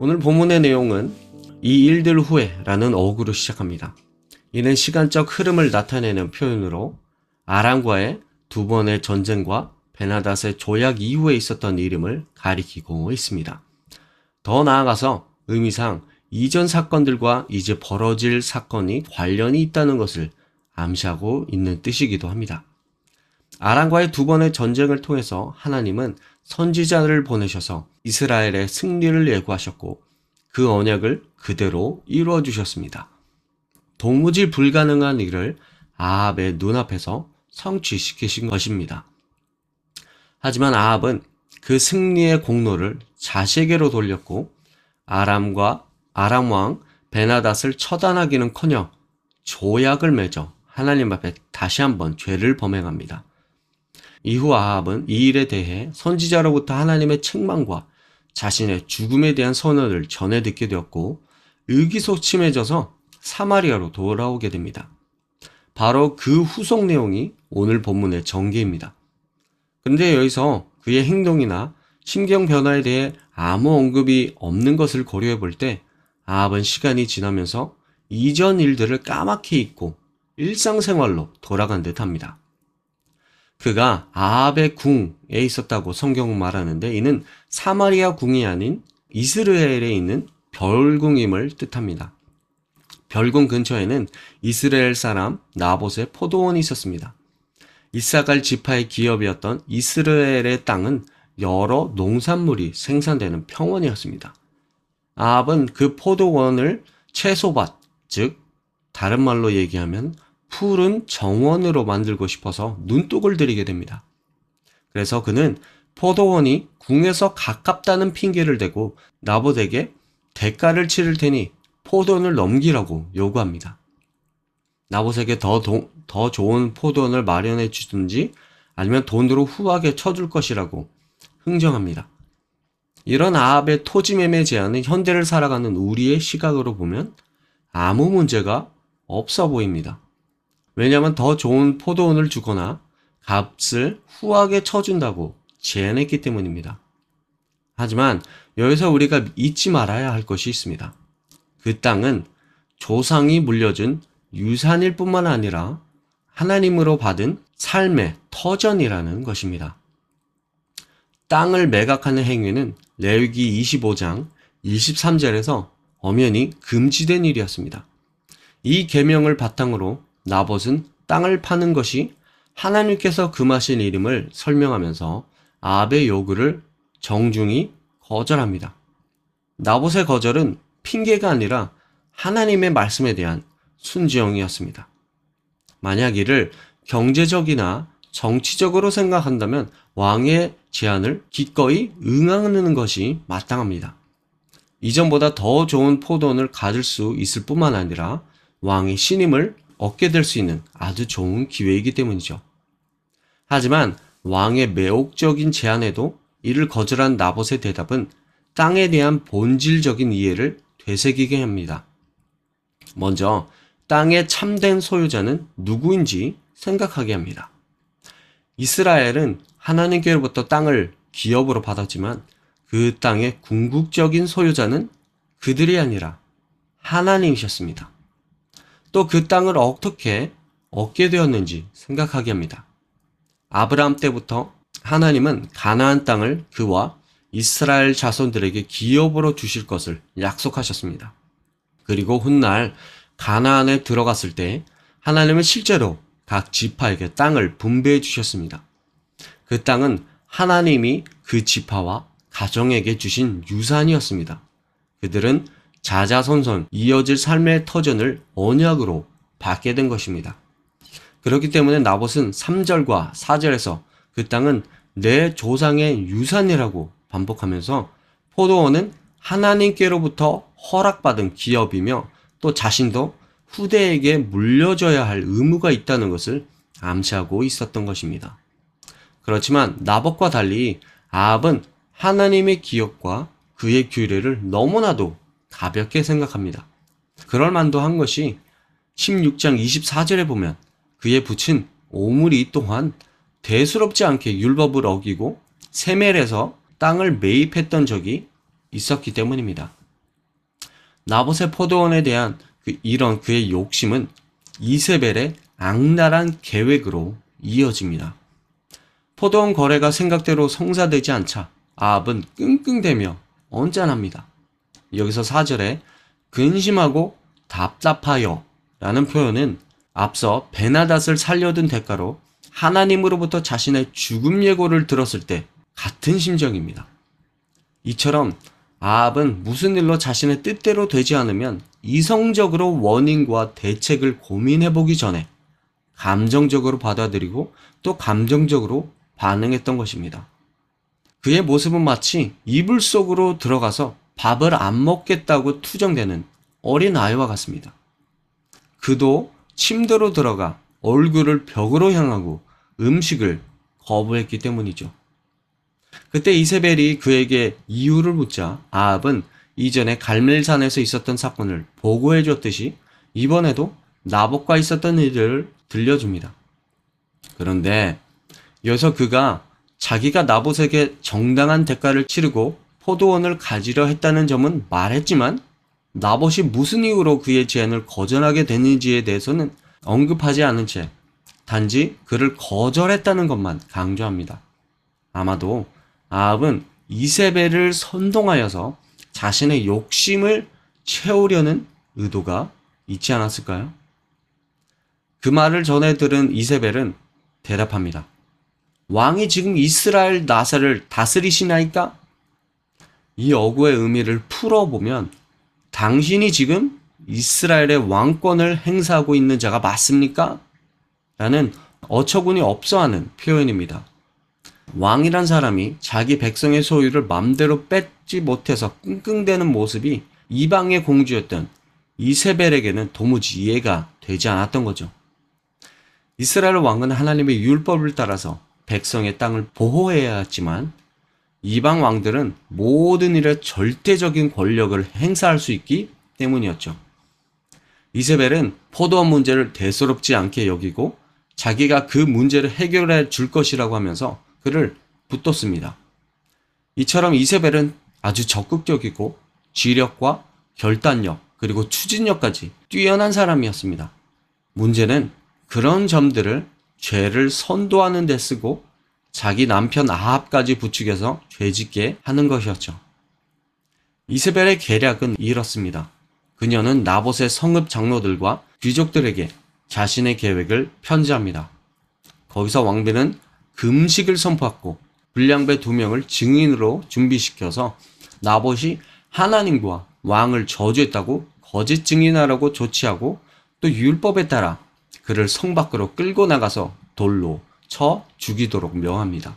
오늘 본문의 내용은 이 일들 후에 라는 어구로 시작합니다. 이는 시간적 흐름을 나타내는 표현으로 아람과의 두 번의 전쟁과 베나닷의 조약 이후에 있었던 이름을 가리키고 있습니다. 더 나아가서 의미상 이전 사건들과 이제 벌어질 사건이 관련이 있다는 것을 암시하고 있는 뜻이기도 합니다. 아람과의 두 번의 전쟁을 통해서 하나님은 선지자를 보내셔서 이스라엘의 승리를 예고하셨고 그 언약을 그대로 이루어 주셨습니다. 도무지 불가능한 일을 아합의 눈앞에서 성취시키신 것입니다. 하지만 아합은 그 승리의 공로를 자식에게로 돌렸고 아람과 아람 왕 베나닷을 처단하기는커녕 조약을 맺어 하나님 앞에 다시 한번 죄를 범행합니다. 이후 아합은 이 일에 대해 선지자로부터 하나님의 책망과 자신의 죽음에 대한 선언을 전해 듣게 되었고 의기소침해져서 사마리아로 돌아오게 됩니다. 바로 그 후속 내용이 오늘 본문의 전개입니다. 그런데 여기서 그의 행동이나 심경 변화에 대해 아무 언급이 없는 것을 고려해 볼 때 아합은 시간이 지나면서 이전 일들을 까맣게 잊고 일상생활로 돌아간 듯 합니다. 그가 아합의 궁에 있었다고 성경은 말하는데 이는 사마리아 궁이 아닌 이스라엘에 있는 별궁임을 뜻합니다. 별궁 근처에는 이스라엘 사람 나봇의 포도원이 있었습니다. 이사갈 지파의 기업이었던 이스라엘의 땅은 여러 농산물이 생산되는 평원이었습니다. 아합은 그 포도원을 채소밭, 즉 다른 말로 얘기하면 푸른 정원으로 만들고 싶어서 눈독을 들이게 됩니다. 그래서 그는 포도원이 궁에서 가깝다는 핑계를 대고 나봇에게 대가를 치를 테니 포도원을 넘기라고 요구합니다. 나봇에게 더, 도, 더 좋은 포도원을 마련해 주든지 아니면 돈으로 후하게 쳐줄 것이라고 흥정합니다. 이런 아합의 토지 매매 제한은 현대를 살아가는 우리의 시각으로 보면 아무 문제가 없어 보입니다. 왜냐하면 더 좋은 포도원을 주거나 값을 후하게 쳐준다고 제안했기 때문입니다. 하지만 여기서 우리가 잊지 말아야 할 것이 있습니다. 그 땅은 조상이 물려준 유산일 뿐만 아니라 하나님으로 받은 삶의 터전이라는 것입니다. 땅을 매각하는 행위는 레위기 25장 23절에서 엄연히 금지된 일이었습니다. 이 계명을 바탕으로 나봇은 땅을 파는 것이 하나님께서 금하신 이름을 설명하면서 아합의 요구를 정중히 거절합니다. 나봇의 거절은 핑계가 아니라 하나님의 말씀에 대한 순지형이었습니다. 만약 이를 경제적이나 정치적으로 생각한다면 왕의 제안을 기꺼이 응하는 것이 마땅합니다. 이전보다 더 좋은 포도원을 가질 수 있을 뿐만 아니라 왕의 신임을 얻게 될 수 있는 아주 좋은 기회이기 때문이죠. 하지만 왕의 매혹적인 제안에도 이를 거절한 나봇의 대답은 땅에 대한 본질적인 이해를 되새기게 합니다. 먼저 땅의 참된 소유자는 누구인지 생각하게 합니다. 이스라엘은 하나님께로부터 땅을 기업으로 받았지만 그 땅의 궁극적인 소유자는 그들이 아니라 하나님이셨습니다. 또 그 땅을 어떻게 얻게 되었는지 생각하게 합니다. 아브라함 때부터 하나님은 가나안 땅을 그와 이스라엘 자손들에게 기업으로 주실 것을 약속하셨습니다. 그리고 훗날 가나안에 들어갔을 때 하나님은 실제로 각 지파에게 땅을 분배해 주셨습니다. 그 땅은 하나님이 그 지파와 가정에게 주신 유산이었습니다. 그들은 자자손손 이어질 삶의 터전을 언약으로 받게 된 것입니다. 그렇기 때문에 나봇은 3절과 4절에서 그 땅은 내 조상의 유산이라고 반복하면서 포도원은 하나님께로부터 허락받은 기업이며 또 자신도 후대에게 물려줘야 할 의무가 있다는 것을 암시하고 있었던 것입니다. 그렇지만 나봇과 달리 아합은 하나님의 기업과 그의 규례를 너무나도 가볍게 생각합니다. 그럴 만도 한 것이 16장 24절에 보면 그의 붙인 오물이 또한 대수롭지 않게 율법을 어기고 세멜에서 땅을 매입했던 적이 있었기 때문입니다. 나봇의 포도원에 대한 그 이런 그의 욕심은 이세벨의 악랄한 계획으로 이어집니다. 포도원 거래가 생각대로 성사되지 않자 아합은 끙끙대며 언짢합니다. 여기서 4절에 근심하고 답답하여 라는 표현은 앞서 베나닷을 살려둔 대가로 하나님으로부터 자신의 죽음 예고를 들었을 때 같은 심정입니다. 이처럼 아합은 무슨 일로 자신의 뜻대로 되지 않으면 이성적으로 원인과 대책을 고민해 보기 전에 감정적으로 받아들이고 또 감정적으로 반응했던 것입니다. 그의 모습은 마치 이불 속으로 들어가서 밥을 안 먹겠다고 투정되는 어린 아이와 같습니다. 그도 침대로 들어가 얼굴을 벽으로 향하고 음식을 거부했기 때문이죠. 그때 이세벨이 그에게 이유를 묻자 아합은 이전에 갈멜산에서 있었던 사건을 보고해 줬듯이 이번에도 나복과 있었던 일을 들려줍니다. 그런데 여기서 그가 자기가 나봇에게 정당한 대가를 치르고 포도원을 가지려 했다는 점은 말했지만 나봇이 무슨 이유로 그의 제안을 거절하게 됐는지에 대해서는 언급하지 않은 채 단지 그를 거절했다는 것만 강조합니다. 아마도 아합은 이세벨을 선동하여서 자신의 욕심을 채우려는 의도가 있지 않았을까요? 그 말을 전해 들은 이세벨은 대답합니다. 왕이 지금 이스라엘 나사를 다스리시나이까? 이 어구의 의미를 풀어보면 당신이 지금 이스라엘의 왕권을 행사하고 있는 자가 맞습니까? 라는 어처구니 없어 하는 표현입니다. 왕이란 사람이 자기 백성의 소유를 맘대로 뺏지 못해서 끙끙대는 모습이 이방의 공주였던 이세벨에게는 도무지 이해가 되지 않았던 거죠. 이스라엘 왕은 하나님의 율법을 따라서 백성의 땅을 보호해야 했지만 이방 왕들은 모든 일에 절대적인 권력을 행사할 수 있기 때문이었죠. 이세벨은 포도원 문제를 대수롭지 않게 여기고 자기가 그 문제를 해결해 줄 것이라고 하면서 그를 붙뒀습니다. 이처럼 이세벨은 아주 적극적이고 지력과 결단력 그리고 추진력까지 뛰어난 사람이었습니다. 문제는 그런 점들을 죄를 선도하는 데 쓰고 자기 남편 아합까지 부추겨서 죄짓게 하는 것이었죠. 이세벨의 계략은 이렇습니다. 그녀는 나봇의 성읍 장로들과 귀족들에게 자신의 계획을 편지합니다. 거기서 왕비는 금식을 선포하고 불량배 두 명을 증인으로 준비시켜서 나봇이 하나님과 왕을 저주했다고 거짓 증인하라고 조치하고 또 율법에 따라 그를 성 밖으로 끌고 나가서 돌로 쳐 죽이도록 명합니다.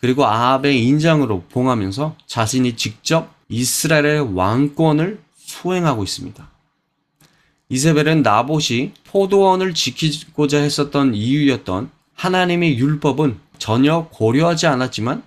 그리고 아합의 인장으로 봉하면서 자신이 직접 이스라엘의 왕권을 수행하고 있습니다. 이세벨은 나봇이 포도원을 지키고자 했었던 이유였던 하나님의 율법은 전혀 고려하지 않았지만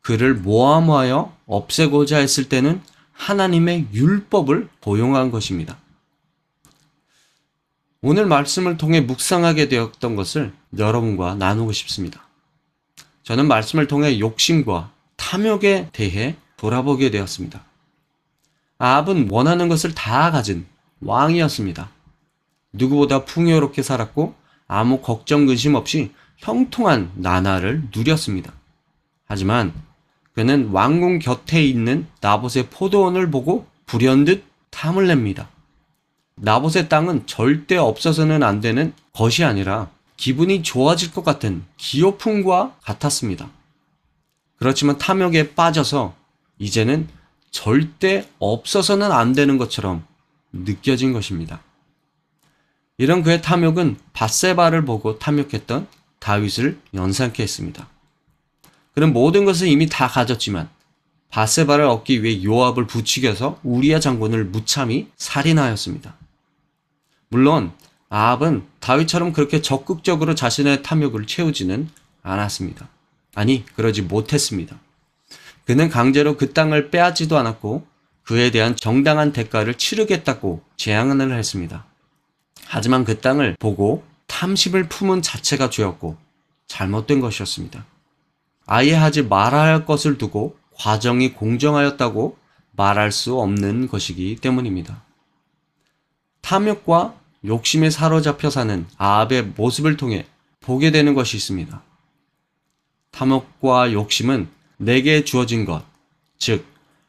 그를 모함하여 없애고자 했을 때는 하나님의 율법을 도용한 것입니다. 오늘 말씀을 통해 묵상하게 되었던 것을 여러분과 나누고 싶습니다. 저는 말씀을 통해 욕심과 탐욕에 대해 돌아보게 되었습니다. 아합은 원하는 것을 다 가진 왕이었습니다. 누구보다 풍요롭게 살았고 아무 걱정 근심 없이 형통한 나날을 누렸습니다. 하지만 그는 왕궁 곁에 있는 나봇의 포도원을 보고 불현듯 탐을 냅니다. 나봇의 땅은 절대 없어서는 안 되는 것이 아니라 기분이 좋아질 것 같은 기호품과 같았습니다. 그렇지만 탐욕에 빠져서 이제는 절대 없어서는 안 되는 것처럼 느껴진 것입니다. 이런 그의 탐욕은 바세바를 보고 탐욕했던 다윗을 연상케 했습니다. 그는 모든 것을 이미 다 가졌지만 바세바를 얻기 위해 요압을 부추겨서 우리아 장군을 무참히 살인하였습니다. 물론 아합은 다윗처럼 그렇게 적극적으로 자신의 탐욕을 채우지는 않았습니다. 아니, 그러지 못했습니다. 그는 강제로 그 땅을 빼앗지도 않았고 그에 대한 정당한 대가를 치르겠다고 제안을 했습니다. 하지만 그 땅을 보고 탐심을 품은 자체가 죄였고 잘못된 것이었습니다. 아예 하지 말아야 할 것을 두고 과정이 공정하였다고 말할 수 없는 것이기 때문입니다. 탐욕과 욕심에 사로잡혀 사는 아합의 모습을 통해 보게 되는 것이 있습니다. 탐욕과 욕심은 내게 주어진 것, 즉,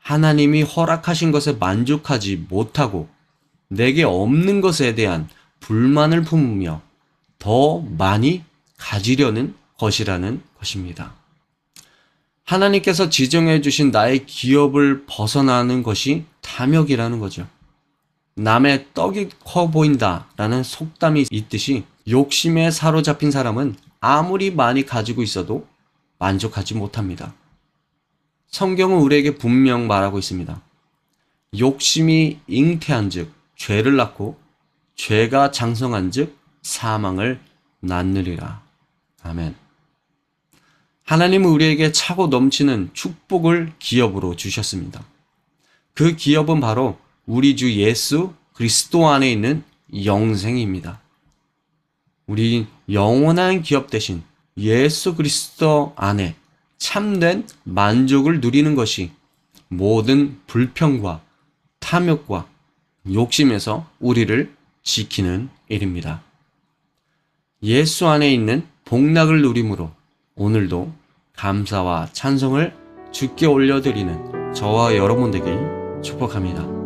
하나님이 허락하신 것에 만족하지 못하고 내게 없는 것에 대한 불만을 품으며 더 많이 가지려는 것이라는 것입니다. 하나님께서 지정해 주신 나의 기업을 벗어나는 것이 탐욕이라는 거죠. 남의 떡이 커 보인다 라는 속담이 있듯이 욕심에 사로잡힌 사람은 아무리 많이 가지고 있어도 만족하지 못합니다. 성경은 우리에게 분명 말하고 있습니다. 욕심이 잉태한 즉 죄를 낳고 죄가 장성한 즉 사망을 낳느리라. 아멘. 하나님은 우리에게 차고 넘치는 축복을 기업으로 주셨습니다. 그 기업은 바로 우리 주 예수 그리스도 안에 있는 영생입니다. 우리 영원한 기업 대신 예수 그리스도 안에 참된 만족을 누리는 것이 모든 불평과 탐욕과 욕심에서 우리를 지키는 일입니다. 예수 안에 있는 복락을 누림으로 오늘도 감사와 찬송을 주께 올려드리는 저와 여러분 되길 축복합니다.